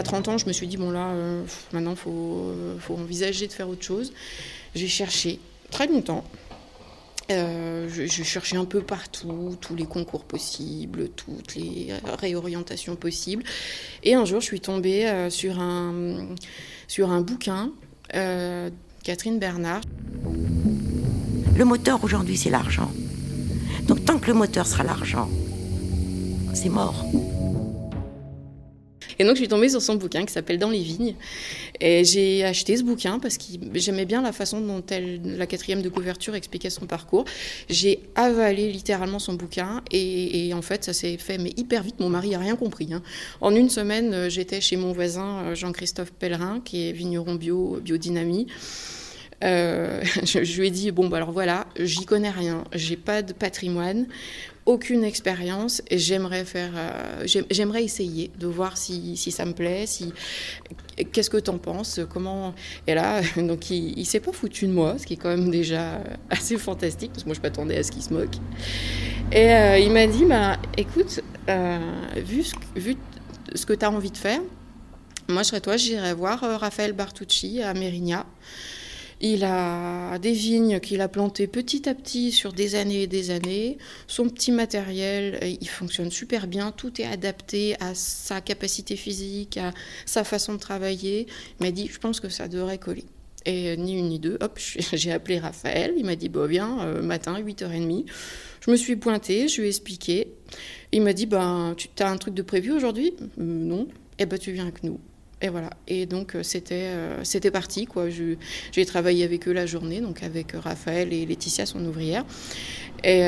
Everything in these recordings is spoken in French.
à 30 ans, je me suis dit, bon là, maintenant, il faut, faut envisager de faire autre chose. J'ai cherché très longtemps. Euh, je, cherchais un peu partout, tous les concours possibles, toutes les réorientations possibles. Et un jour, je suis tombée euh, sur, un, sur un bouquin, euh, Catherine Bernard. Le moteur aujourd'hui, c'est l'argent. Donc tant que le moteur sera l'argent, c'est mort. Et donc, je suis tombée sur son bouquin qui s'appelle Dans les vignes. Et j'ai acheté ce bouquin parce que j'aimais bien la façon dont la quatrième de couverture expliquait son parcours. J'ai avalé littéralement son bouquin et, en fait, ça s'est fait mais hyper vite. Mon mari a rien compris. Hein. En une semaine, euh, j'étais chez mon voisin euh, Jean-Christophe Pellerin, qui est vigneron bio, biodynamie. Euh, je, je, lui ai dit bon bah alors voilà, j'y connais rien, j'ai pas de patrimoine, aucune expérience et j'aimerais faire, euh, j'aimerais essayer de voir si, si, ça me plaît, si qu'est-ce que tu en penses, comment. Et là, donc il, il s'est pas foutu de moi, ce qui est quand même déjà assez fantastique parce que moi je m'attendais à ce qu'il se moque. Et euh, il m'a dit, bah écoute, euh, vu, ce, vu ce que tu as envie de faire, moi je serais toi, j'irais voir Raphaël Bartucci à Mérignac. Il a des vignes qu'il a plantées petit à petit sur des années et des années. Son petit matériel, euh, il fonctionne super bien. Tout est adapté à sa capacité physique, à sa façon de travailler. Il m'a dit, je pense que ça devrait coller. Et ni une ni deux, hop, j'ai appelé Raphaël. Il m'a dit, bon, viens, euh, matin, 8h30. Je me suis pointée, je lui ai expliqué. Il m'a dit, ben, tu as un truc de prévu aujourd'hui? Non. Eh ben, tu viens avec nous. Et voilà. Et donc euh, c'était euh, c'était parti quoi. J'ai travaillé avec eux la journée, donc avec euh, Raphaël et Laetitia, son ouvrière. Et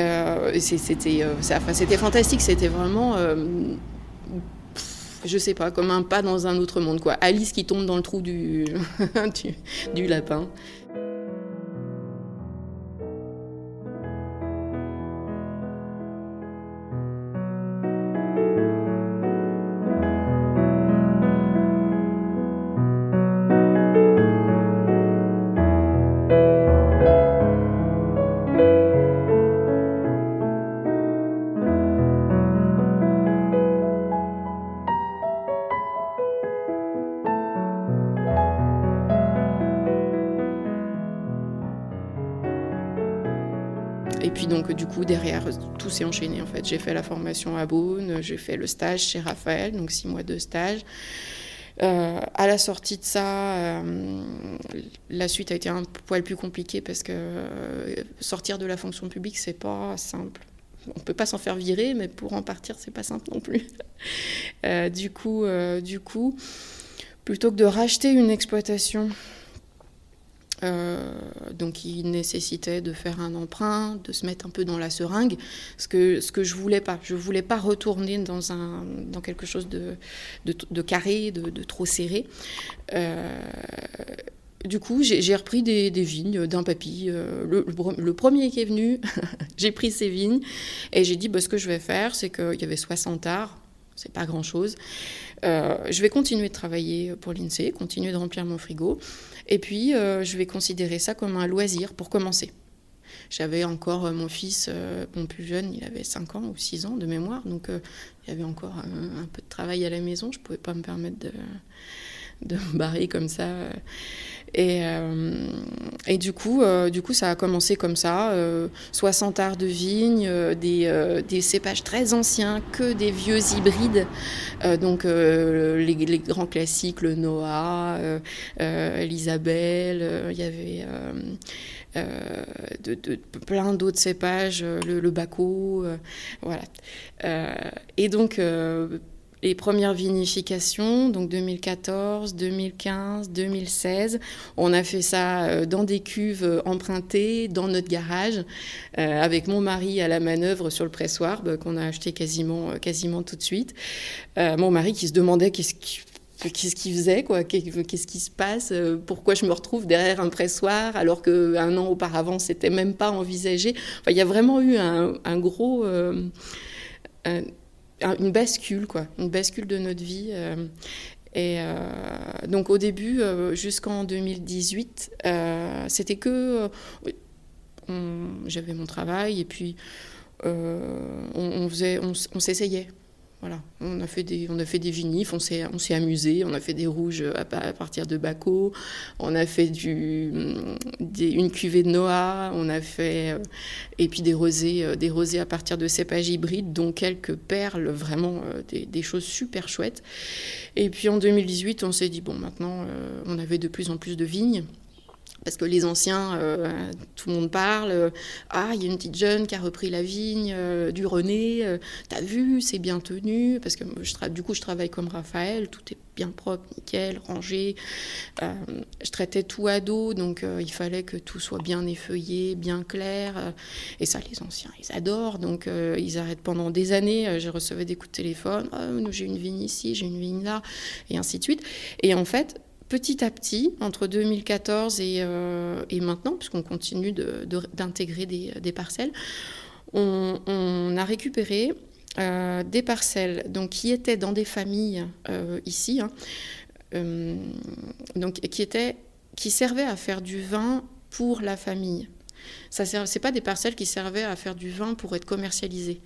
c'était c'était fantastique. C'était vraiment je sais pas, comme un pas dans un autre monde, quoi. Alice qui tombe dans le trou du, du lapin. Donc du coup derrière tout s'est enchaîné en fait. J'ai fait la formation à Beaune, j'ai fait le stage chez Raphaël, donc six mois de stage. Euh, à la sortie de ça, euh, la suite a été un poil plus compliquée parce que euh, sortir de la fonction publique c'est pas simple. On peut pas s'en faire virer, mais pour en partir c'est pas simple non plus. du coup, du coup, plutôt que de racheter une exploitation donc il nécessitait de faire un emprunt, de se mettre un peu dans la seringue, ce que, ce que je voulais pas. Je voulais pas retourner dans, un, dans quelque chose de, de, carré, de, trop serré. Euh, du coup, j'ai repris des, vignes d'un papy. Euh, le, premier qui est venu, j'ai pris ces vignes et j'ai dit bah, ce que je vais faire, c'est qu'il y avait 60 arts, c'est pas grand chose. je vais continuer de travailler pour l'INSEE, continuer de remplir mon frigo. Et puis, euh, je vais considérer ça comme un loisir pour commencer. J'avais encore euh, mon fils, euh, mon plus jeune, il avait 5 ans ou 6 ans de mémoire, donc il y avait encore un, peu de travail à la maison. Je ne pouvais pas me permettre de, de me barrer comme ça. Et, euh, et du, coup, euh, du coup, ça a commencé comme ça. 60 euh, arts de vigne, des, cépages très anciens, que des vieux hybrides. donc les, grands classiques, le Noah, l'Isabelle, il y avait... plein d'autres cépages, le, le Baco, voilà. et donc, les premières vinifications, donc 2014, 2015, 2016. On a fait ça euh, dans des cuves euh, empruntées, dans notre garage, euh, avec mon mari à la manœuvre sur le pressoir, bah, qu'on a acheté quasiment, quasiment tout de suite. mon mari qui se demandait qu'est-ce qu'est-ce qu'il faisait, quoi, qu'est-ce qui se passe, pourquoi je me retrouve derrière un pressoir alors qu'un an auparavant c'était même pas envisagé. il y a vraiment eu un, gros, une bascule, quoi, une bascule de notre vie. Euh, et euh, donc au début, euh, jusqu'en 2018, c'était que j'avais mon travail et puis on, faisait, on, s'essayait. Voilà, on a fait des, on a fait des vinifs, on s'est, on s'est amusé, on a fait des rouges à, partir de Baco, on a fait du, une cuvée de Noah, on a fait, et puis des rosés, des rosés à partir de cépages hybrides, dont quelques perles, vraiment des, des, choses super chouettes. Et puis en 2018, on s'est dit, bon, maintenant, on avait de plus en plus de vignes. Parce que les anciens, euh, tout le monde parle. Euh, ah, il y a une petite jeune qui a repris la vigne euh, du René. T'as vu, c'est bien tenu. Parce que je du coup, je travaille comme Raphaël. Tout est bien propre, nickel, rangé. je traitais tout à dos, donc il fallait que tout soit bien effeuillé, bien clair. et ça, les anciens, ils adorent. Donc ils arrêtent pendant des années. je recevais des coups de téléphone. Ah, j'ai une vigne ici, j'ai une vigne là, et ainsi de suite. Et en fait, petit à petit, entre 2014 euh, et, maintenant, puisqu'on continue d'intégrer des, parcelles, on, a récupéré euh, des parcelles donc, qui étaient dans des familles euh, ici, hein, donc, qui, étaient, qui servaient à faire du vin pour la famille. Ce n'est pas des parcelles qui servaient à faire du vin pour être commercialisées.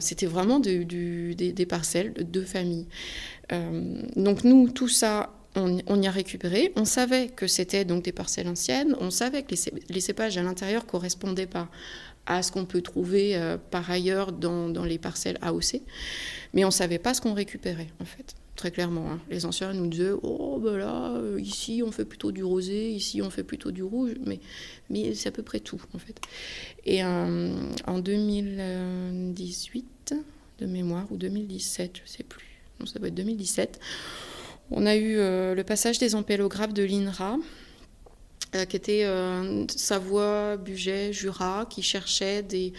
C'était vraiment des, parcelles de familles. donc nous, tout ça, on, y a récupéré. On savait que c'était donc des parcelles anciennes. On savait que les, cépages à l'intérieur correspondaient pas à ce qu'on peut trouver euh, par ailleurs dans, les parcelles AOC. Mais on ne savait pas ce qu'on récupérait, en fait, très clairement. Hein. Les anciens nous disaient Oh, ben là, euh, ici, on fait plutôt du rosé, ici, on fait plutôt du rouge. Mais, mais c'est à peu près tout, en fait. Et euh, en 2018, de mémoire, ou 2017, je ne sais plus, non, ça doit être 2017, on a eu euh, le passage des ampélographes de l'INRA, euh, qui était euh, Savoie, Bugey, Jura, qui cherchaient des,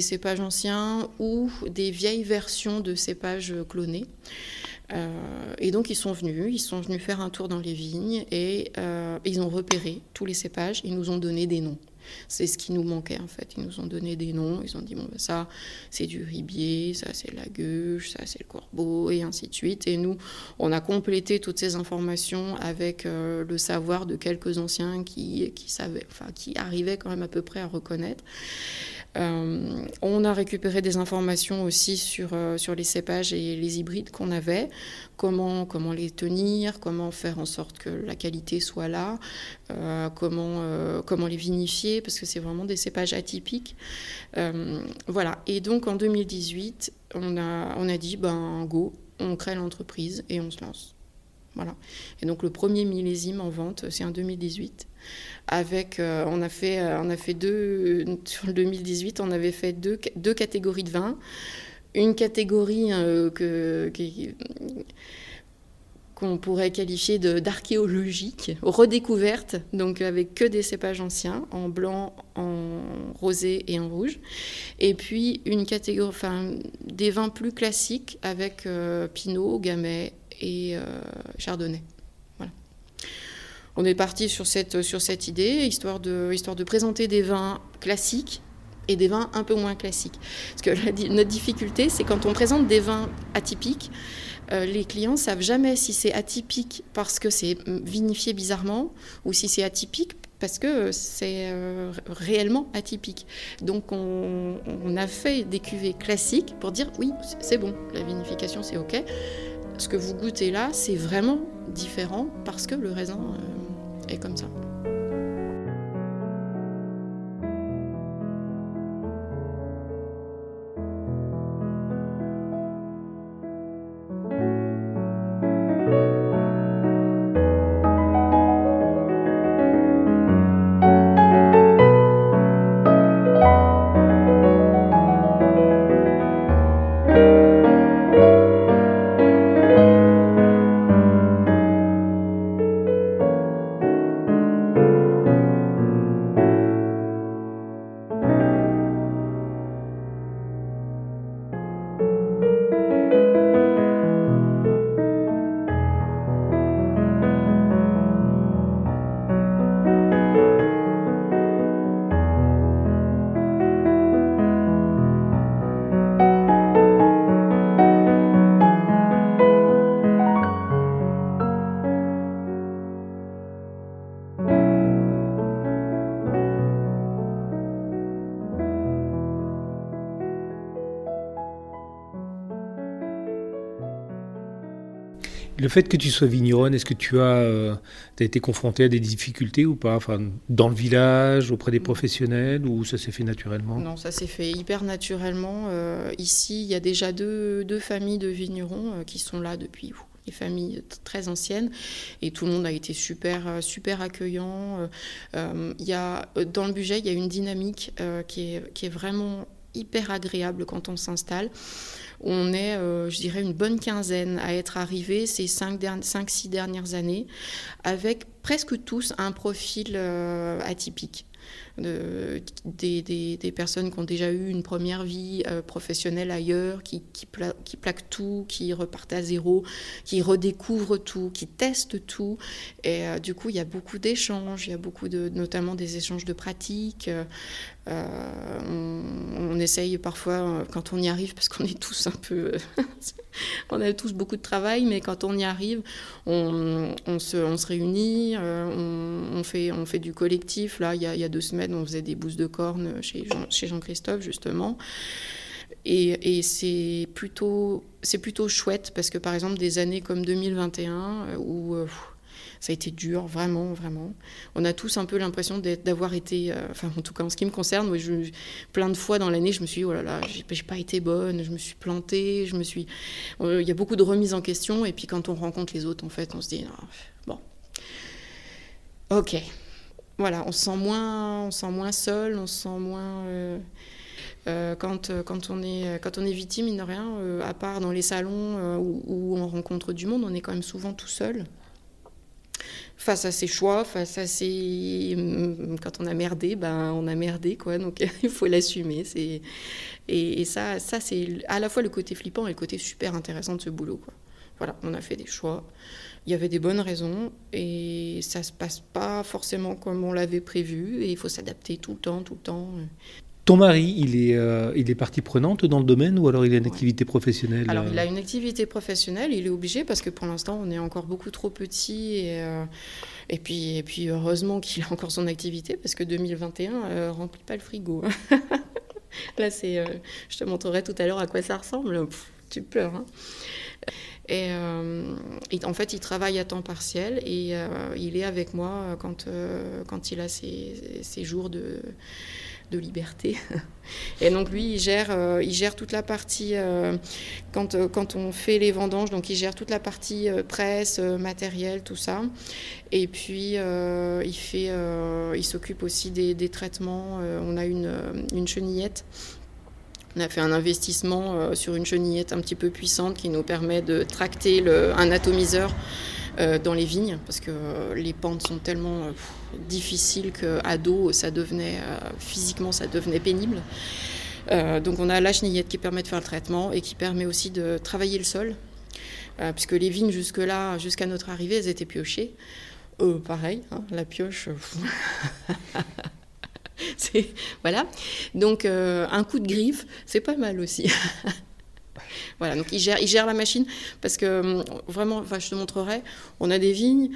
cépages anciens ou des vieilles versions de cépages clonés. et donc ils sont venus, ils sont venus faire un tour dans les vignes et ils ont repéré tous les cépages, ils nous ont donné des noms. C'est ce qui nous manquait en fait. Ils nous ont donné des noms, ils ont dit bon ben, ça c'est du ribier, ça c'est la gueuche, ça c'est le corbeau et ainsi de suite. Et nous on a complété toutes ces informations avec euh, le savoir de quelques anciens qui, savaient, qui arrivaient quand même à peu près à reconnaître. Euh, on a récupéré des informations aussi sur, euh, sur les cépages et les hybrides qu'on avait, comment, comment les tenir, comment faire en sorte que la qualité soit là, euh, comment, comment les vinifier, parce que c'est vraiment des cépages atypiques. voilà. Et donc en 2018, on a, on a dit, ben go, on crée l'entreprise et on se lance. Voilà. Et donc le premier millésime en vente, c'est en 2018 avec, euh, on, a fait, euh, on a fait deux, sur le 2018, on avait fait deux, deux catégories de vins. Une catégorie euh, que, qu'on pourrait qualifier d'archéologique, redécouverte, donc avec que des cépages anciens, en blanc, en rosé et en rouge. Et puis une catégorie, enfin, des vins plus classiques avec Pinot, Gamay et Chardonnay on est parti sur cette, sur cette idée, histoire de, histoire de présenter des vins classiques et des vins un peu moins classiques. Parce que notre difficulté, c'est quand on présente des vins atypiques, euh, les clients savent jamais si c'est atypique parce que c'est vinifié bizarrement ou si c'est atypique parce que c'est euh, réellement atypique. Donc on, a fait des cuvées classiques pour dire oui, c'est bon, la vinification c'est ok. Ce que vous goûtez là, c'est vraiment différent parce que le raisin... Euh, et comme ça. Fait que tu sois vigneronne, est-ce que tu as, euh, été confronté à des difficultés ou pas enfin, Dans le village, auprès des professionnels, ou ça s'est fait naturellement? Non, ça s'est fait hyper naturellement. Euh, ici, il y a déjà deux, deux familles de vignerons euh, qui sont là depuis des familles très anciennes et tout le monde a été super super accueillant. il y a, dans le budget, il y a une dynamique qui, est, qui est vraiment hyper agréable quand on s'installe. On est, euh, je dirais, une bonne quinzaine à être arrivés ces 5-6 dernières années, avec presque tous un profil euh, atypique de, des, personnes qui ont déjà eu une première vie euh, professionnelle ailleurs, qui, plaquent tout, qui repartent à zéro, qui redécouvrent tout, qui testent tout. Et euh, du coup, il y a beaucoup d'échanges, il y a beaucoup de, notamment des échanges de pratiques. Euh, on, essaye parfois, quand on y arrive, parce qu'on est tous un peu... on a tous beaucoup de travail, mais quand on y arrive, on, se, réunit, on, fait, du collectif. Là, il y a deux semaines, on faisait des bousses de cornes chez, Jean, chez Jean-Christophe, justement. Et, c'est plutôt, plutôt chouette parce que, par exemple, des années comme 2021, euh, où euh, ça a été dur, vraiment, vraiment. On a tous un peu l'impression d'avoir été, euh, enfin, en tout cas en ce qui me concerne, je, plein de fois dans l'année, je me suis dit, oh là là, j'ai pas été bonne, je me suis plantée, je me suis. Il y a beaucoup de remises en question, et puis quand on rencontre les autres, en fait, on se dit, ah, bon. Ok, voilà, on se sent moins, on sent moins seul, on se sent moins. Euh, euh, quand, euh, quand, on est, quand on est victime, il n'y a rien, à part dans les salons où, on rencontre du monde, on est quand même souvent tout seul. Face à ses choix, face à ses. Mm, quand on a merdé, ben, on a merdé, quoi, donc il faut l'assumer. Et, et ça, ça c'est à la fois le côté flippant et le côté super intéressant de ce boulot, quoi. Voilà, on a fait des choix il y avait des bonnes raisons et ça se passe pas forcément comme on l'avait prévu et il faut s'adapter tout le temps, tout le temps. Ton mari, il est, euh, il est partie prenante dans le domaine ou alors il a une activité professionnelle Alors il a une activité professionnelle, il est obligé parce que pour l'instant on est encore beaucoup trop petit et, euh, et, puis, et puis heureusement qu'il a encore son activité parce que 2021 euh, remplit pas le frigo. Là c'est, je te montrerai tout à l'heure à quoi ça ressemble. Tu pleures. Hein. Euh, et, en fait, il travaille à temps partiel et euh, il est avec moi quand, euh, quand il a ses, ses jours de, de liberté. Et donc lui, il gère, il gère toute la partie, quand, quand on fait les vendanges, donc il gère toute la partie presse, matériel, tout ça. Et puis, il, fait, il s'occupe aussi des, des traitements. on a une, une chenillette on a fait un investissement euh, sur une chenillette un petit peu puissante qui nous permet de tracter un atomiseur euh, dans les vignes parce que euh, les pentes sont tellement difficiles qu'à dos, ça devenait, physiquement, ça devenait pénible. donc on a la chenillette qui permet de faire le traitement et qui permet aussi de travailler le sol, puisque les vignes jusque-là, jusqu'à notre arrivée, elles étaient piochées. pareil, hein, la pioche. voilà. Donc euh, un coup de griffe, c'est pas mal aussi. voilà, donc il gère, il gère la machine parce que hum, vraiment, je te montrerai, on a des vignes,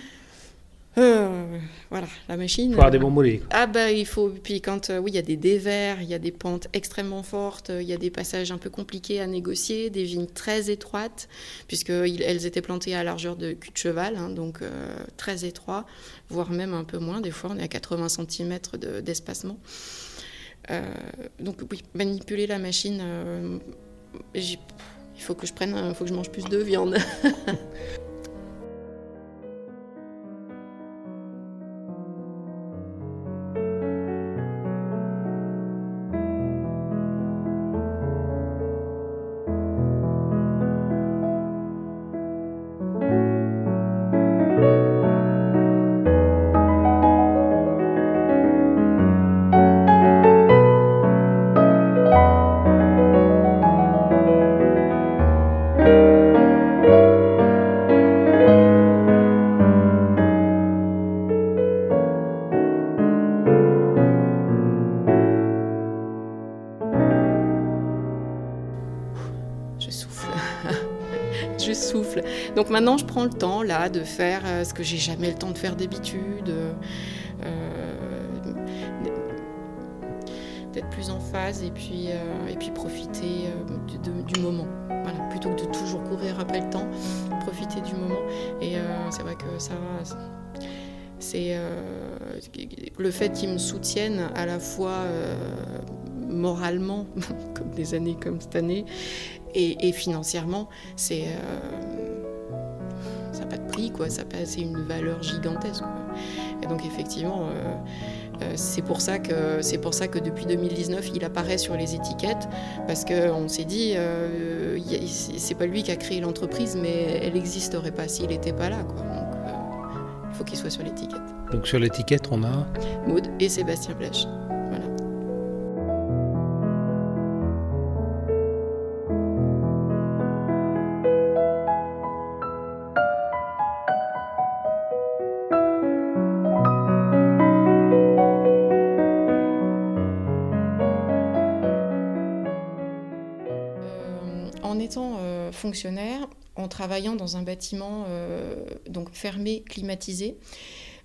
euh, voilà, la machine. Il faut avoir des bons mollets. Ah bah il faut. Puis quand euh, oui, il y a des dévers, il y a des pentes extrêmement fortes, il y a des passages un peu compliqués à négocier, des vignes très étroites, puisque elles étaient plantées à largeur de cul de cheval, hein, donc euh, très étroit, voire même un peu moins. Des fois, on est à 80 cm d'espacement. donc oui, manipuler la machine. il faut que je prenne, il faut que je mange plus de viande. le temps là de faire euh, ce que j'ai jamais le temps de faire d'habitude, euh, d'être plus en phase et puis, euh, et puis profiter du moment. voilà, plutôt que de toujours courir après le temps, profiter du moment. Et c'est vrai que ça, c'est le fait qu'ils me soutiennent à la fois moralement, comme des années comme cette année, et, financièrement, c'est quoi. Ça c'est une valeur gigantesque. Et donc effectivement, euh, euh, c'est pour ça que c'est pour ça que depuis 2019, il apparaît sur les étiquettes parce qu'on s'est dit, euh, c'est pas lui qui a créé l'entreprise, mais elle n'existerait pas s'il n'était pas là, quoi. Donc il faut qu'il soit sur l'étiquette. Donc sur l'étiquette, on a Maud et Sébastien Blech. En travaillant dans un bâtiment euh, donc fermé, climatisé.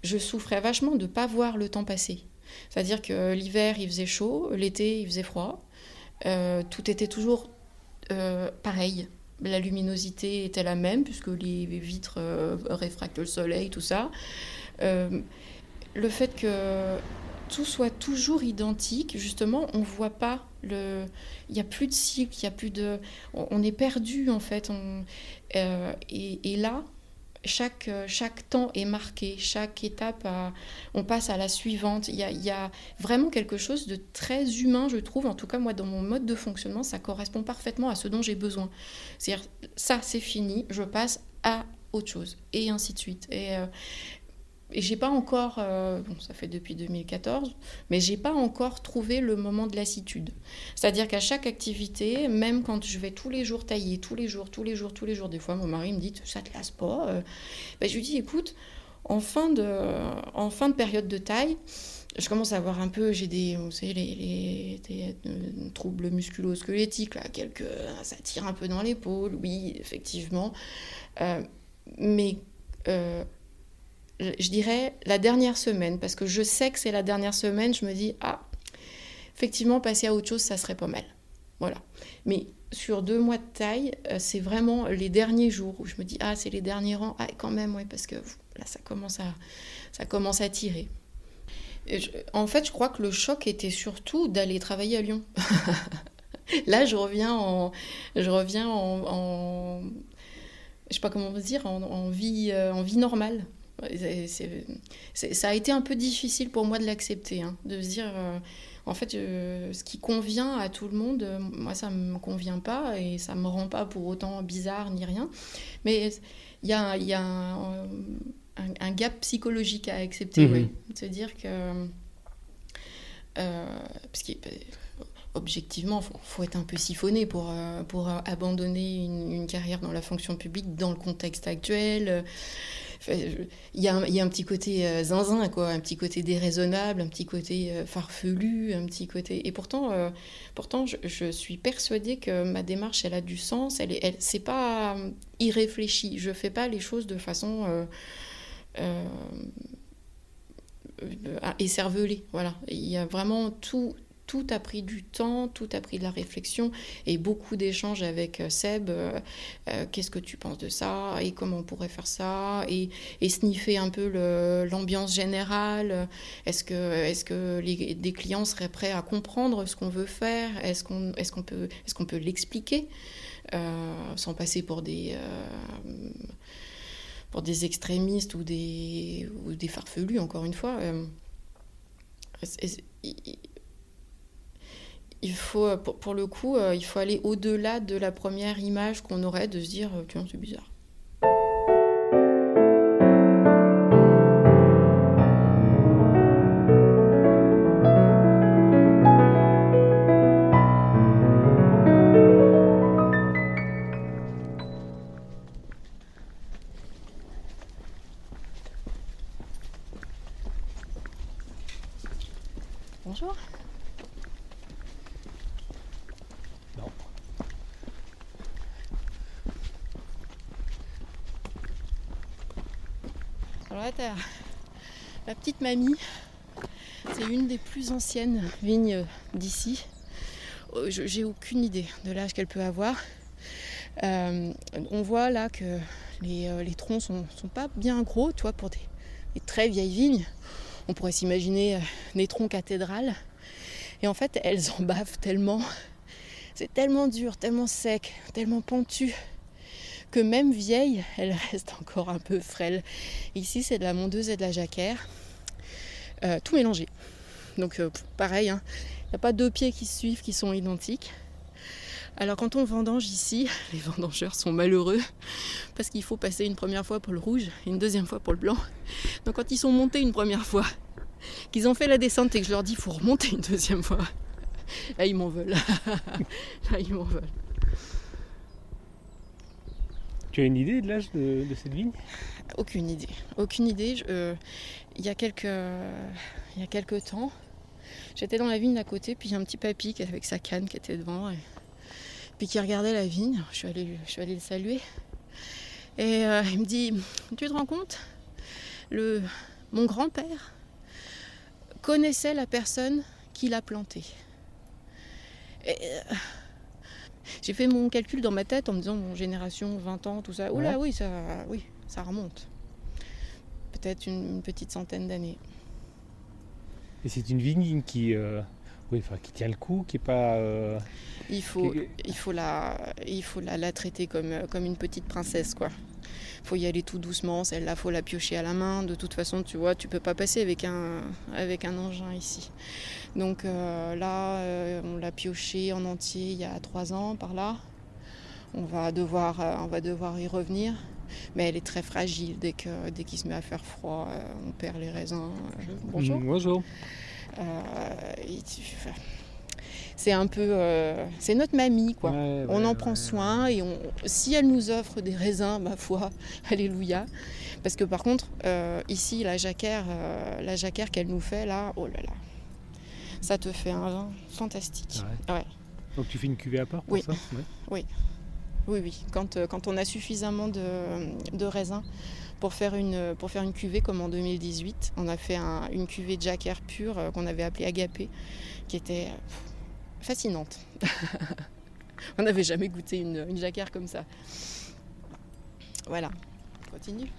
Je souffrais vachement de ne pas voir le temps passer. C'est-à-dire que l'hiver, il faisait chaud, l'été, il faisait froid. Euh, tout était toujours euh, pareil. La luminosité était la même, puisque les vitres réfractent le soleil, tout ça. le fait que tout soit toujours identique, justement, on ne voit pas le. Il n'y a plus de cycle, il y a plus de. On, est perdu, en fait. Euh, et, là, chaque, chaque temps est marqué, chaque étape, on passe à la suivante. Il y, a, il y, a, vraiment quelque chose de très humain, je trouve. En tout cas, moi, dans mon mode de fonctionnement, ça correspond parfaitement à ce dont j'ai besoin. C'est-à-dire, ça, c'est fini, je passe à autre chose, et ainsi de suite. Et, euh, et j'ai pas encore, euh, bon, ça fait depuis 2014, mais j'ai pas encore trouvé le moment de lassitude. C'est-à-dire qu'à chaque activité, même quand je vais tous les jours tailler, tous les jours, tous les jours, tous les jours, des fois mon mari me dit ça te lasse pas. Euh. Ben, je lui dis écoute, en fin de, en fin de période de taille, je commence à avoir un peu, j'ai des, vous savez, les, euh, troubles musculo-squelettiques, quelques, ça tire un peu dans l'épaule, oui, effectivement. mais je dirais la dernière semaine, parce que je sais que c'est la dernière semaine, je me dis, ah, effectivement, passer à autre chose, ça serait pas mal. Voilà. Mais sur deux mois de taille, euh, c'est vraiment les derniers jours où je me dis, ah, c'est les derniers rangs, ah, quand même, oui, parce que là, ça commence à, ça commence à tirer. en fait, je crois que le choc était surtout d'aller travailler à Lyon. là, je reviens en, je reviens en, en je sais pas comment dire, en, vie, euh, en vie normale ça a été un peu difficile pour moi de l'accepter, hein, de se dire, euh, en fait, euh, ce qui convient à tout le monde, euh, moi, ça ne me convient pas et ça ne me rend pas pour autant bizarre ni rien. Mais il y a, y a un, gap psychologique à accepter, mmh. de se dire que... parce objectivement, il faut, être un peu siphonné pour, pour abandonner une, une, carrière dans la fonction publique dans le contexte actuel il y, a un, petit côté euh, zinzin, quoi, un petit côté déraisonnable, un petit côté euh, farfelu, un petit côté. Et pourtant, euh, pourtant je, suis persuadée que ma démarche, elle a du sens. Elle, elle c'est pas irréfléchi. Je fais pas les choses de façon écervelée. Voilà. Il y a vraiment tout tout a pris du temps, tout a pris de la réflexion et beaucoup d'échanges avec euh, Seb. Euh, euh, qu'est-ce que tu penses de ça et comment on pourrait faire ça et, sniffer un peu l'ambiance générale. Est-ce que, les, des clients seraient prêts à comprendre ce qu'on veut faire? Est-ce qu'on peut l'expliquer sans passer pour des pour des extrémistes ou des, ou des farfelus, encore une fois il faut, euh, pour, le coup, euh, il faut aller au-delà de la première image qu'on aurait de se dire, euh, tiens, c'est bizarre. Bonjour. La petite mamie. C'est une des plus anciennes vignes d'ici. Euh, j'ai aucune idée de l'âge qu'elle peut avoir. on voit là que les, troncs sont, sont pas bien gros, tu vois, pour des, des très vieilles vignes. On pourrait s'imaginer des troncs cathédrales. Et en fait, elles en bavent tellement. C'est tellement dur, tellement sec, tellement pentu que même vieille, elle reste encore un peu frêle. Ici, c'est de la mondeuse et de la jacquère, euh, tout mélangé. Donc, euh, pareil, il hein. n'y a pas deux pieds qui se suivent qui sont identiques. Alors, quand on vendange ici, les vendangeurs sont malheureux parce qu'il faut passer une première fois pour le rouge et une deuxième fois pour le blanc. Donc, quand ils sont montés une première fois, qu'ils ont fait la descente et que je leur dis faut remonter une deuxième fois, là, ils m'en veulent. là, ils m'en veulent. Une idée de l'âge de, cette vigne? Aucune idée. Aucune idée. Euh, il, y a quelques, il y a temps, j'étais dans la vigne d'à côté, puis il y a un petit papy avec sa canne qui était devant, et, puis qui regardait la vigne. Je suis allée, je suis allée le saluer. Et euh, il me dit Tu te rends compte? Le, Mon grand-père connaissait la personne qui l'a plantée. Et, euh, j'ai fait mon calcul dans ma tête en me disant mon génération, 20 ans, tout ça. Oula, oui, ça, oui, ça remonte. Peut-être une, petite centaine d'années. Et c'est une vigne qui, euh, oui, qui tient le coup, qui est pas. Euh, il faut, il faut la, il faut la, la traiter comme, comme une petite princesse, quoi faut y aller tout doucement, celle-là faut la piocher à la main. De toute façon, tu vois, tu peux pas passer avec un, avec un engin ici. Donc euh, là, euh, on l'a pioché en entier il y a trois ans par là. On va devoir, euh, on va devoir y revenir. Mais elle est très fragile. Dès que dès qu'il se met à faire froid, on perd les raisins. bonjour. Bonjour c'est un peu, euh, c'est notre mamie quoi. on en prend soin et on, si elle nous offre des raisins, ma foi, alléluia. Parce que par contre, euh, ici la jacquère, euh, la jacquère qu'elle nous fait là, oh là là, ça te fait un vin fantastique. Ah Donc tu fais une cuvée à part pour oui. ça Oui. Oui, oui. Quand, quand on a suffisamment de, raisins pour faire, une, pour faire une cuvée comme en 2018, on a fait une cuvée de jacquère pure qu'on avait appelée Agapé, qui était fascinante. On n'avait jamais goûté une, une jacquard comme ça. Voilà, continue.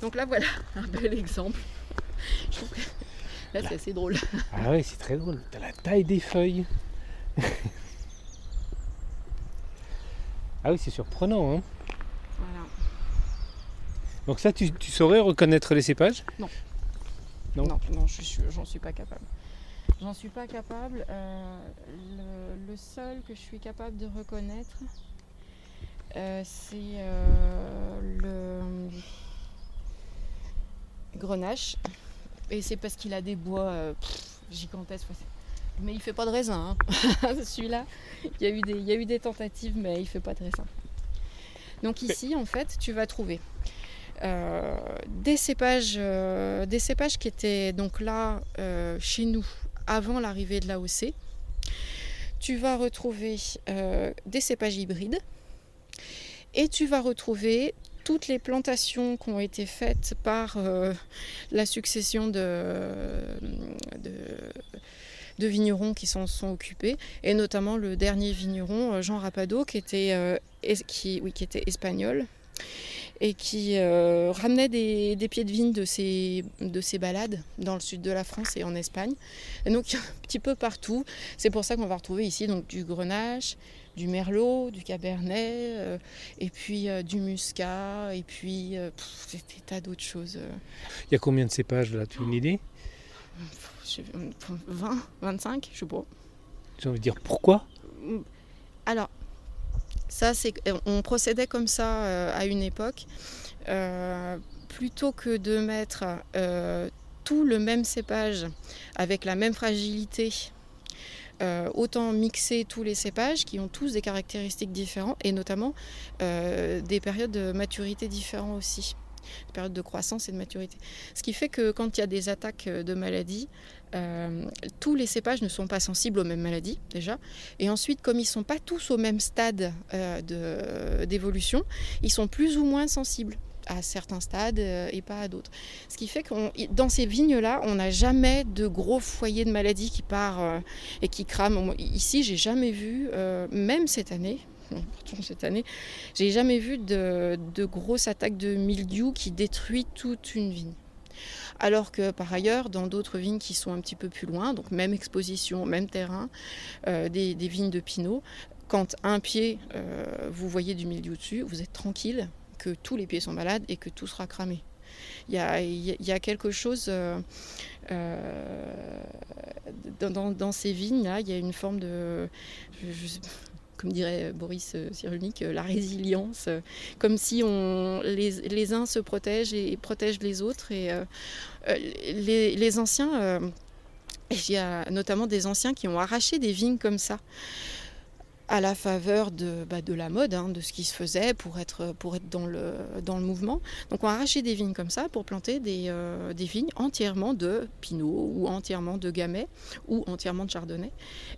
Donc là voilà, un bel exemple. Je trouve que là c'est assez drôle. Ah ouais, c'est très drôle. T'as la taille des feuilles. Ah oui, c'est surprenant. Hein voilà. Donc ça, tu, saurais reconnaître les cépages? Non. Non, non, non j'en suis, pas capable. J'en suis pas capable. Euh, le, seul que je suis capable de reconnaître, euh, c'est euh, le grenache. Et c'est parce qu'il a des bois gigantesques mais il fait pas de raisin. Hein. Celui-là, il y, a eu des, il y a eu des tentatives, mais il fait pas de raisin. Donc ici, en fait, tu vas trouver euh, des, cépages, euh, des cépages qui étaient donc là euh, chez nous avant l'arrivée de l'AOC. Tu vas retrouver des cépages hybrides et tu vas retrouver toutes les plantations qui ont été faites par la succession de, de de vignerons qui s'en sont occupés, et notamment le dernier vigneron, euh, Jean Rapado, qui était, euh, qui, oui, qui était espagnol et qui euh, ramenait des, pieds de vigne de ses, de ses balades dans le sud de la France et en Espagne. Et donc un petit peu partout. C'est pour ça qu'on va retrouver ici donc, du grenache, du merlot, du cabernet, et puis du muscat, et puis des tas d'autres choses. Il y a combien de cépages là Tu as une idée 20, 25, je sais pas. J'ai envie de dire pourquoi? Alors, ça, c'est on procédait comme ça euh, à une époque. Euh, plutôt que de mettre euh, tout le même cépage avec la même fragilité, autant mixer tous les cépages qui ont tous des caractéristiques différentes et notamment des périodes de maturité différentes aussi période de croissance et de maturité. Ce qui fait que quand il y a des attaques de maladies, euh, tous les cépages ne sont pas sensibles aux mêmes maladies déjà. Et ensuite, comme ils ne sont pas tous au même stade euh, d'évolution, ils sont plus ou moins sensibles. à certains stades et pas à d'autres. Ce qui fait que dans ces vignes-là, on n'a jamais de gros foyers de maladie qui part et qui crament. Ici, j'ai jamais vu, même cette année, cette année, j'ai jamais vu de, de grosses attaques de mildiou qui détruit toute une vigne. Alors que par ailleurs, dans d'autres vignes qui sont un petit peu plus loin, donc même exposition, même terrain, euh, des, vignes de pinot, quand un pied, euh, vous voyez du mildiou dessus, vous êtes tranquille que tous les pieds sont malades et que tout sera cramé. Il y a, quelque chose euh, dans, ces vignes-là, il y a une forme de comme dirait Boris euh, Cyrulnik, euh, la résilience, euh, comme si on, les, uns se protègent et protègent les autres. Et les, les, anciens, il y a notamment des anciens qui ont arraché des vignes comme ça à la faveur de, bah, la mode, hein, de ce qui se faisait pour être, dans, le, mouvement. Donc on a arraché des vignes comme ça pour planter des, euh, des vignes entièrement de Pinot ou entièrement de Gamay ou entièrement de Chardonnay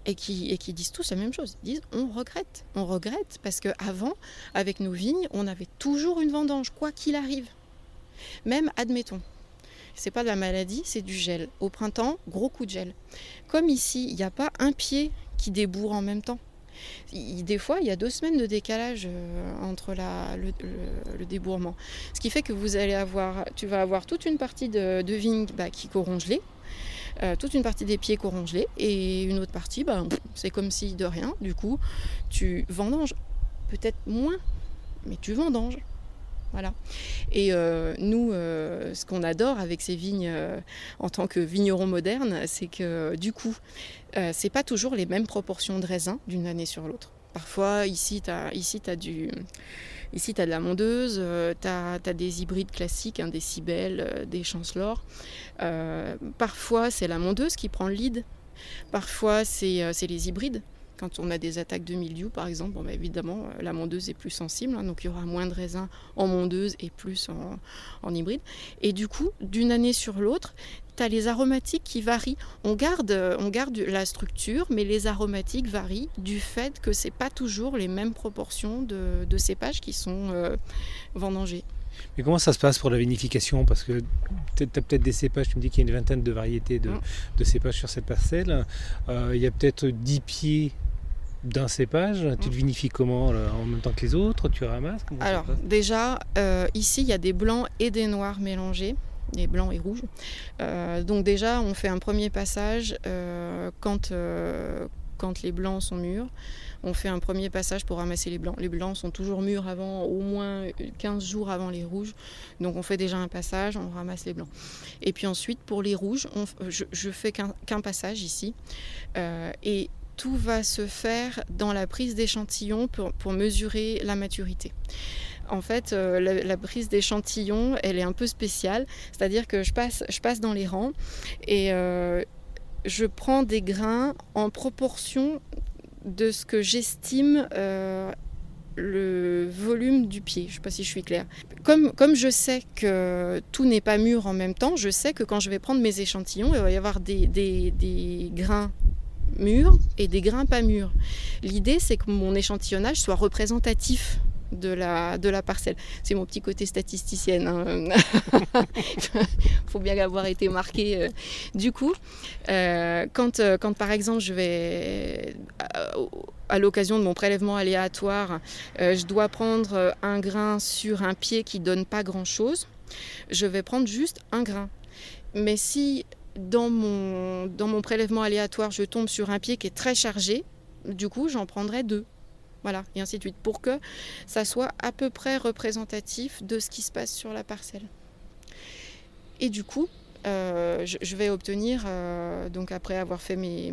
et qui, et qui disent tous la même chose. Ils disent on regrette, on regrette parce qu'avant, avec nos vignes, on avait toujours une vendange, quoi qu'il arrive. Même, admettons, c'est pas de la maladie, c'est du gel. Au printemps, gros coup de gel. Comme ici, il n'y a pas un pied qui débourre en même temps des fois, il y a deux semaines de décalage euh, entre le, débourrement. Ce qui fait que vous allez avoir, tu vas avoir toute une partie de, de vigne bah, qui courront gelée, euh, toute une partie des pieds courront gelés, et une autre partie, bah, c'est comme si de rien. Du coup, tu vendanges peut-être moins, mais tu vendanges. Et euh, nous, euh, ce qu'on adore avec ces vignes euh, en tant que vignerons modernes, c'est que du coup, c'est pas toujours les mêmes proportions de raisins d'une année sur l'autre. Parfois, ici, tu as, de la mondeuse, tu as, des hybrides classiques, hein, des cibelles, des chancelors. parfois, c'est la mondeuse qui prend le lead. Parfois, c'est les hybrides. Quand on a des attaques de mildiou, par exemple, bon, bah, évidemment, euh, la mondeuse est plus sensible, hein, donc il y aura moins de raisins en mondeuse et plus en, hybride. Et du coup, d'une année sur l'autre, tu as les aromatiques qui varient. On garde, on garde la structure, mais les aromatiques varient du fait que ce n'est pas toujours les mêmes proportions de, cépages qui sont euh, vendangés. Mais comment ça se passe pour la vinification? Parce que tu as peut-être des cépages, tu me dis qu'il y a une vingtaine de variétés de, mm. cépages sur cette parcelle. Euh, il y a peut-être 10 pieds d'un cépage, tu le vinifies comment En même temps que les autres Tu ramasses Alors, déjà, euh, ici, il y a des blancs et des noirs mélangés des blancs et rouges. Euh, donc déjà, on fait un premier passage euh, quand, quand les blancs sont mûrs. On fait un premier passage pour ramasser les blancs. Les blancs sont toujours mûrs avant, au moins 15 jours avant les rouges. Donc on fait déjà un passage, on ramasse les blancs. Et puis ensuite, pour les rouges, je, je fais qu'un passage ici. et tout va se faire dans la prise d'échantillons pour, mesurer la maturité. En fait, euh, la, prise d'échantillons, elle est un peu spéciale, c'est-à-dire que je passe, je passe dans les rangs et euh, je prends des grains en proportion de ce que j'estime euh, le volume du pied. Je ne sais pas si je suis claire. Comme, je sais que tout n'est pas mûr en même temps, je sais que quand je vais prendre mes échantillons, il va y avoir des grains mûrs et des grains pas mûrs. L'idée, c'est que mon échantillonnage soit représentatif de la, de la parcelle. C'est mon petit côté statisticienne. Hein. faut bien avoir été marqué. Euh. Du coup, euh, quand, euh, quand par exemple je vais, à l'occasion de mon prélèvement aléatoire, je dois prendre un grain sur un pied qui donne pas grand-chose, je vais prendre juste un grain. Mais si dans mon, prélèvement aléatoire, je tombe sur un pied qui est très chargé, du coup, j'en prendrai deux. Voilà, et ainsi de suite, pour que ça soit à peu près représentatif de ce qui se passe sur la parcelle. Et du coup, euh, je, vais obtenir, euh, donc après avoir fait mes,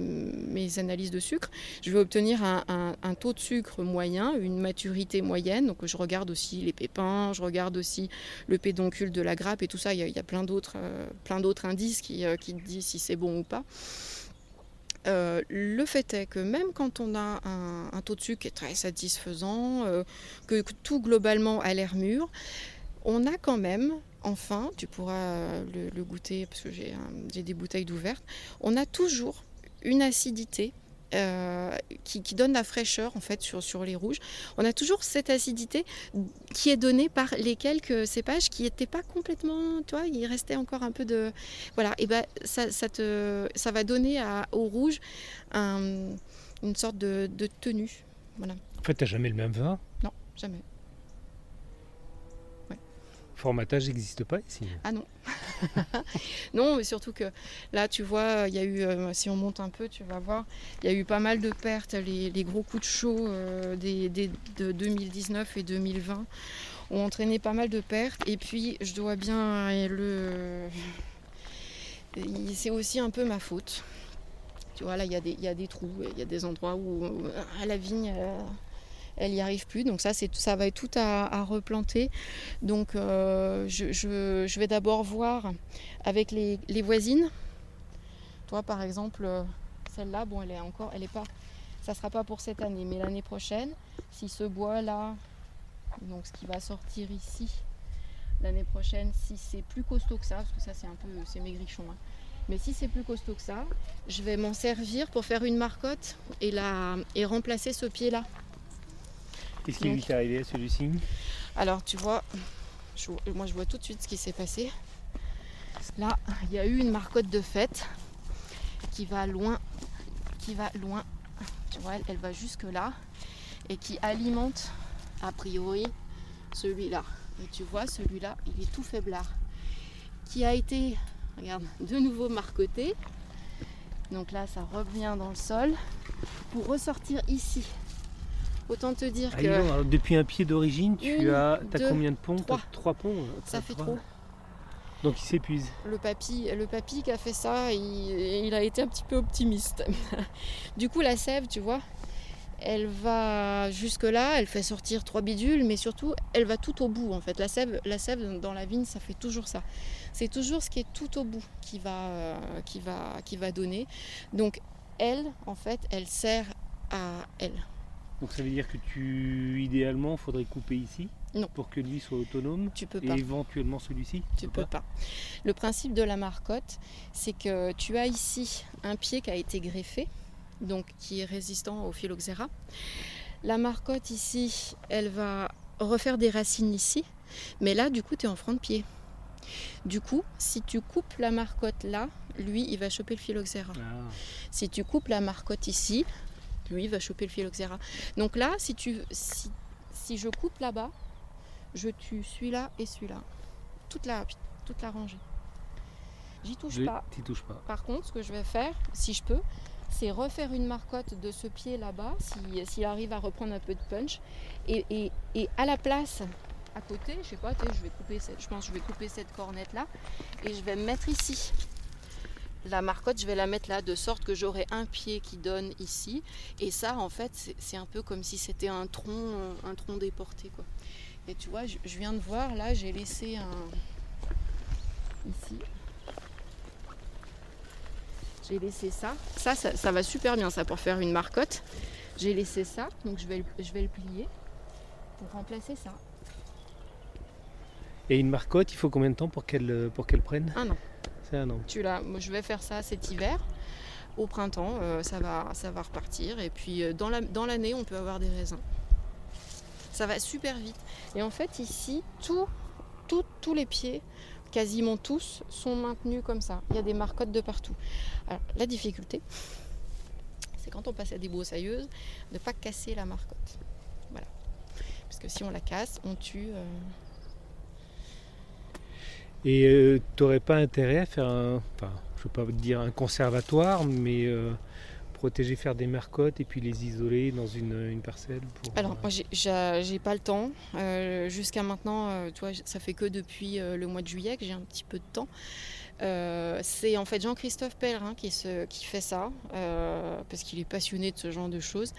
analyses de sucre, je vais obtenir un, taux de sucre moyen, une maturité moyenne. Donc je regarde aussi les pépins, je regarde aussi le pédoncule de la grappe et tout ça. Il y a, plein d'autres euh, plein d'autres indices qui, qui disent si c'est bon ou pas. le fait est que même quand on a un, taux de sucre qui est très satisfaisant, que, tout globalement a l'air mûr, on a quand même enfin, tu pourras euh, le, goûter parce que j'ai des bouteilles d'ouvertes, on a toujours une acidité euh, qui, qui, donne la fraîcheur en fait sur, sur les rouges. On a toujours cette acidité qui est donnée par les quelques cépages qui n'étaient pas complètement, toi, il restait encore un peu de, voilà, et ben ça, ça te, ça va donner à, au rouge un, une sorte de, de tenue, voilà. En fait, t'as jamais le même vin? Non, jamais. Formatage n'existe pas ici. Ah non. non, mais surtout que là, tu vois, il y a eu, euh, si on monte un peu, tu vas voir, il y a eu pas mal de pertes. Les, gros coups de chaud euh, des, de 2019 et 2020 ont entraîné pas mal de pertes. Et puis, je dois bien le. C'est aussi un peu ma faute. Tu vois, là, il y, a des, il y a des trous, il y a des endroits où, à la vigne. Euh, elle n'y arrive plus. Donc ça, c'est, ça va être tout à, replanter. Donc euh, je, vais d'abord voir avec les, voisines. Toi, par exemple, celle-là, bon, elle est encore, elle est pas, ça sera pas pour cette année, mais l'année prochaine, si ce bois-là, donc ce qui va sortir ici, l'année prochaine, si c'est plus costaud que ça, parce que ça c'est un peu, c'est maigrichon. Hein. Mais si c'est plus costaud que ça, je vais m'en servir pour faire une marcotte et, la, et remplacer ce pied-là. Qu'est-ce qui lui est arrivé à celui-ci? Alors tu vois, je, moi je vois tout de suite ce qui s'est passé. Là, il y a eu une marcotte de fête qui va loin, qui va loin. Tu vois, elle, elle va jusque là et qui alimente a priori celui-là. Et tu vois, celui-là, il est tout faiblard. Qui a été, regarde, de nouveau marcoté. Donc là, ça revient dans le sol pour ressortir ici. Autant te dire Ah, que. non, alors, depuis un pied d'origine, tu as, as deux, combien de ponts? Trois. Ponts. Ça T'as fait trois. trop. Donc il s'épuise. Le papy, le papy qui a fait ça, il, il a été un petit peu optimiste. du coup, la sève, tu vois, elle va jusque là, elle fait sortir trois bidules, mais surtout, elle va tout au bout en fait. La sève, la sève dans la vigne, ça fait toujours ça. C'est toujours ce qui est tout au bout qui va, euh, qui va, qui va donner. Donc, elle, en fait, elle sert à elle. Donc ça veut dire que tu, idéalement, faudrait couper ici Non. pour que lui soit autonome Tu peux et éventuellement celui-ci. Tu peux pas. Le principe de la marcotte, c'est que tu as ici un pied qui a été greffé, donc qui est résistant au phylloxéra. La marcotte ici, elle va refaire des racines ici, mais là, du coup, tu es en franc de pied. Du coup, si tu coupes la marcotte là, lui, il va choper le phylloxéra. Ah. Si tu coupes la marcotte ici, lui, il va choper le phylloxéra. Donc là, si, tu, si, si je coupe là-bas, je tue celui-là et celui-là. Toute la, toute la rangée. J'y touche Je- pas. Pas. Par contre, ce que je vais faire, si je peux, c'est refaire une marcotte de ce pied là-bas, si- s'il arrive à reprendre un peu de punch. Et, et- et à la place, à côté, je sais pas, je vais couper cette, je pense que je vais couper cette cornette là et je vais me mettre ici. La marcotte, je vais la mettre là de sorte que j'aurai un pied qui donne ici. Et ça, en fait, c'est un peu comme si c'était un tronc, un tronc déporté, quoi. Et tu vois, je, je viens de voir là, j'ai laissé un ici. J'ai laissé ça. Ça, ça. ça va super bien, ça, pour faire une marcotte. J'ai laissé ça, donc je vais, le- je vais le plier pour remplacer ça. Et une marcotte, il faut combien de temps pour qu'elle pour qu'elle prenne? Un an. Tu l'as. Je vais faire ça cet hiver. Au printemps, euh, ça, va, ça va repartir. Et puis, euh, dans la- dans l'année, on peut avoir des raisins. Ça va super vite. Et en fait, ici, tous les pieds, quasiment tous, sont maintenus comme ça. Il y a des marcottes de partout. Alors, la difficulté, c'est quand on passe à des broussailleuses, de ne pas casser la marcotte. Voilà. Parce que si on la casse, on tue. euh, Et euh, t'aurais pas intérêt à faire un, enfin, je veux pas dire un conservatoire, mais euh, protéger, faire des marcottes et puis les isoler dans une, une parcelle pour. Alors, euh, moi, j'ai- pas le temps. Euh, Jusqu'à maintenant, tu vois, ça fait que depuis le mois de juillet que j'ai un petit peu de temps. Euh, c'est en fait Jean-Christophe Pellerin qui, fait ça, euh, parce qu'il est passionné de ce genre de choses.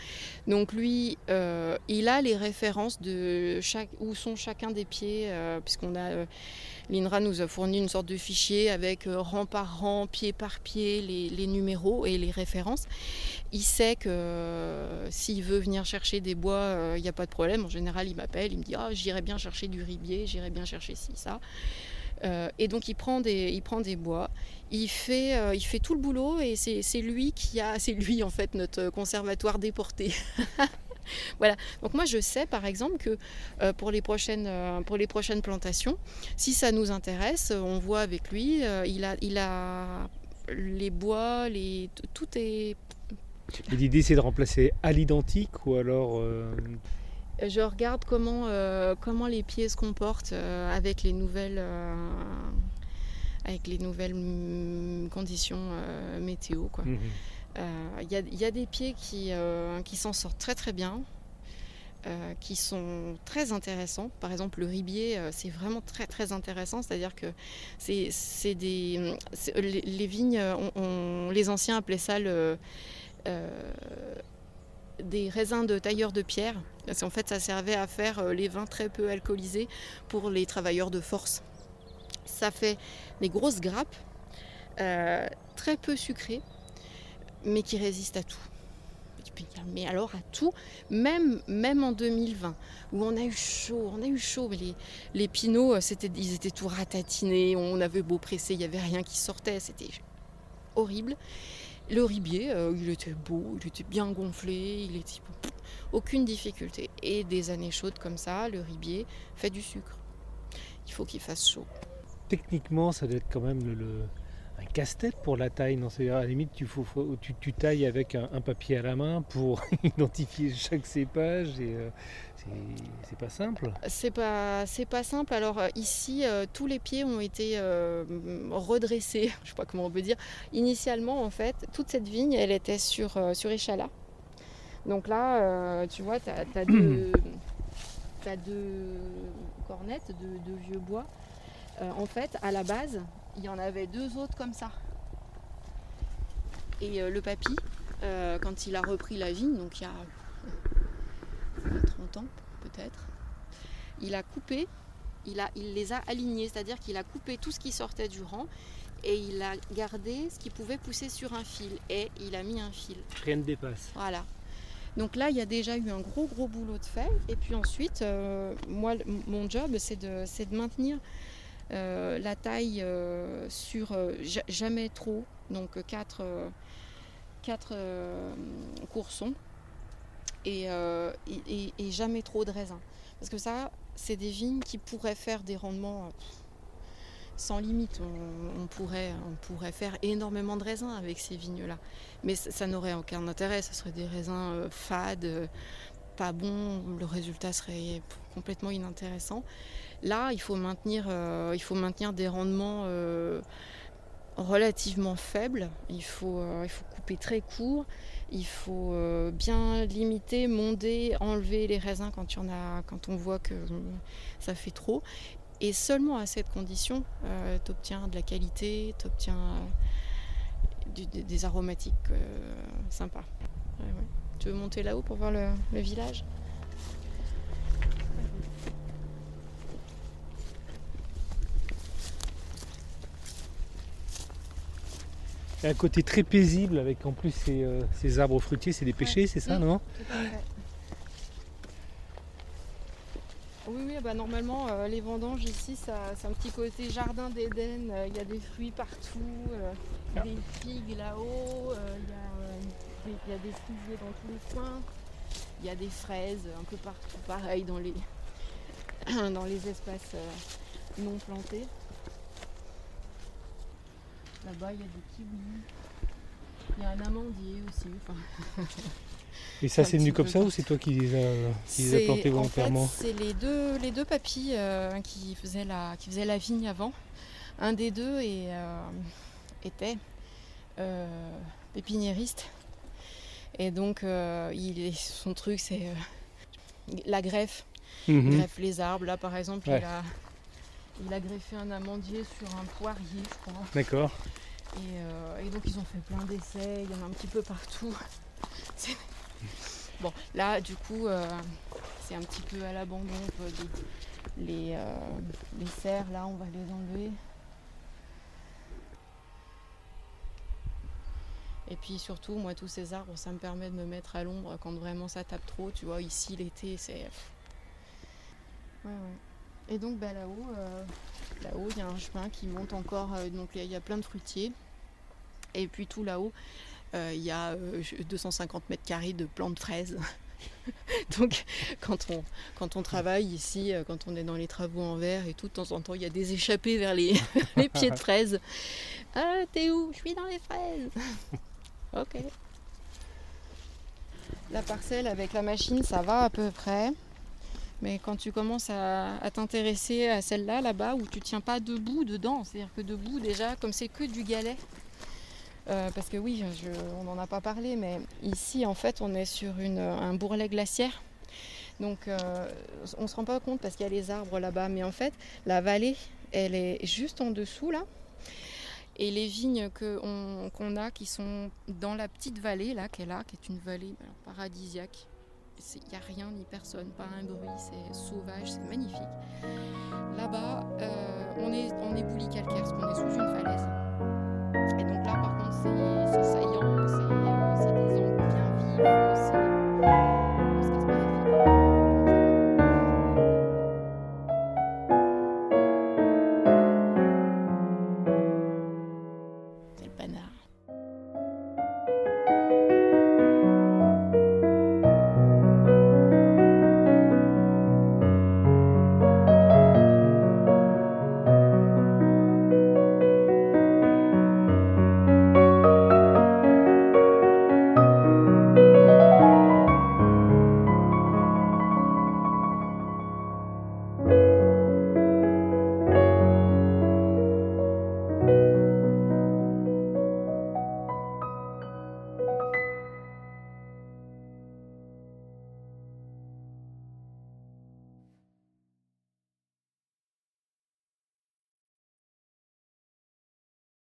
Donc lui, euh, il a les références de où sont chacun des pieds, puisqu'on a... L'INRA nous a fourni une sorte de fichier avec rang par rang, pied par pied, les, numéros et les références. Il sait que s'il veut venir chercher des bois, il n'y a pas de problème. En général, il m'appelle, il me dit ah, j'irai bien chercher du ribier, j'irai bien chercher ci, ça. Et donc il prend des, il prend des bois, il fait, il fait tout le boulot et c'est lui qui a, c'est lui en fait notre conservatoire déporté. voilà. Donc moi je sais par exemple que pour, les prochaines, pour les prochaines plantations, si ça nous intéresse, on voit avec lui, il, a, il a les bois, les, tout est... L'idée c'est de remplacer à l'identique ou alors... Je regarde comment, euh, comment les pieds se comportent euh, avec les nouvelles, euh, avec les nouvelles mm, conditions météo. Il mhm. y, y, a des pieds qui, qui s'en sortent très très bien. qui sont très intéressants. Par exemple, le ribier, c'est vraiment très très intéressant. C'est-à-dire que c'est des les, les, vignes, on, les anciens appelaient ça le des raisins de tailleur de pierre. En fait, ça servait à faire euh, les vins très peu alcoolisés pour les travailleurs de force. Ça fait des grosses grappes, euh, très peu sucrées, mais qui résistent à tout. Mais alors à tout, même, même en 2020, où on a eu chaud, on a eu chaud, mais les, les pinots, euh, ils étaient tout ratatinés, on avait beau presser, il n'y avait rien qui sortait, c'était horrible. Le ribier, euh, il était beau, il était bien gonflé, il était aucune difficulté. Et des années chaudes comme ça, le ribier fait du sucre. Il faut qu'il fasse chaud. Techniquement, ça doit être quand même le, un casse-tête pour la taille. Non, à la limite, tu, tu, tailles avec un, papier à la main pour identifier chaque cépage et euh, c'est pas simple. C'est pas, c'est pas simple. Alors euh, ici, euh, tous les pieds ont été redressés. Je sais pas comment on peut dire. Initialement, en fait, toute cette vigne, elle était sur sur échalas. Donc là, tu vois, tu as, deux, deux cornettes de, de vieux bois. en fait, à la base, il y en avait deux autres comme ça. Et euh, le papy, euh, quand il a repris la vigne, donc il y a 30 ans peut-être, il a coupé, il, a, il les a alignés, c'est-à-dire qu'il a coupé tout ce qui sortait du rang et il a gardé ce qui pouvait pousser sur un fil et il a mis un fil. Rien ne dépasse. Voilà. Donc là, il y a déjà eu un gros gros boulot de fait. Et puis ensuite, euh, moi, mon job, c'est de, de maintenir euh, la taille euh, sur jamais trop, donc 4 quatre, coursons et, jamais trop de raisins. Parce que ça, c'est des vignes qui pourraient faire des rendements sans limite. On, pourrait, on pourrait faire énormément de raisins avec ces vignes-là. Mais ça, n'aurait aucun intérêt. Ce serait des raisins fades, pas bons. Le résultat serait complètement inintéressant. Là, il faut maintenir, euh, il faut maintenir des rendements euh, relativement faibles. Il faut, euh, il faut couper très court. Il faut bien limiter, monder, enlever les raisins quand, on voit que ça fait trop. Et seulement à cette condition, tu obtiens de la qualité, tu obtiens des aromatiques sympas. Tu veux monter là-haut pour voir le village? Un côté très paisible avec en plus ces, euh, arbres fruitiers, c'est des pêchers, c'est ça, non Oui, oui, bah normalement, euh, les vendanges ici, c'est un petit côté jardin d'Éden. Euh, il y a des fruits partout, des figues là-haut, il y, a des figuiers dans tous les coins, il y a des fraises un peu partout, pareil dans les, dans les espaces non plantés. Là-bas, il y a des kiwis. Il y a un amandier aussi. Et ça, c'est venu comme ça ou c'est toi qui les as, plantés volontairement C'est les deux, les deux papis euh, qui, faisaient la, qui faisaient la vigne avant. Un des deux euh, était euh, pépiniériste. Et donc, il, son truc, c'est la greffe. Il mhm. greffe les arbres. Là, par exemple, il a il a greffé un amandier sur un poirier, je crois. D'accord. Euh, et, donc ils ont fait plein d'essais, il y en a un petit peu partout. bon, là du coup, euh, c'est un petit peu à l'abandon. Les, euh, les serres, là, on va les enlever. Et puis surtout, moi, tous ces arbres, ça me permet de me mettre à l'ombre quand vraiment ça tape trop. Tu vois, ici, l'été, c'est... Ouais, ouais. Et donc bah, là-haut, euh, là-haut, il y a un chemin qui monte encore. euh, donc il y, y a plein de fruitiers. Et puis tout là-haut, euh, il y a euh, 250 mètres carrés de plants de fraises. donc quand on, quand on travaille ici, quand on est dans les travaux en verre et tout, de temps en temps, il y a des échappées vers les, les pieds de fraises. Ah, t'es où? Je suis dans les fraises. ok. La parcelle avec la machine, ça va à peu près. Mais quand tu commences à, t'intéresser à celle-là, là-bas, où tu tiens pas debout dedans, c'est-à-dire que debout déjà, comme c'est que du galet, euh, parce que oui, on n'en a pas parlé, mais ici en fait on est sur un bourrelet glaciaire. Donc euh, on se rend pas compte parce qu'il y a les arbres là-bas, mais en fait la vallée elle est juste en dessous là. Et les vignes qu'on a qui sont dans la petite vallée là, qui est là, qui est une vallée ben, paradisiaque. Il n'y a rien ni personne, pas un bruit, c'est sauvage, c'est magnifique. Là-bas, euh, on est en calcaire parce qu'on est sous une falaise. Et donc là, par contre, c'est c'est saillant, c'est c'est des angles bien vifs.